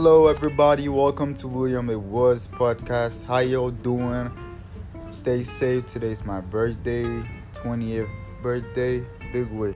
Hello, everybody. Welcome to William It Was podcast. How y'all doing? Stay safe. Today's my birthday, 20th birthday. Big wish.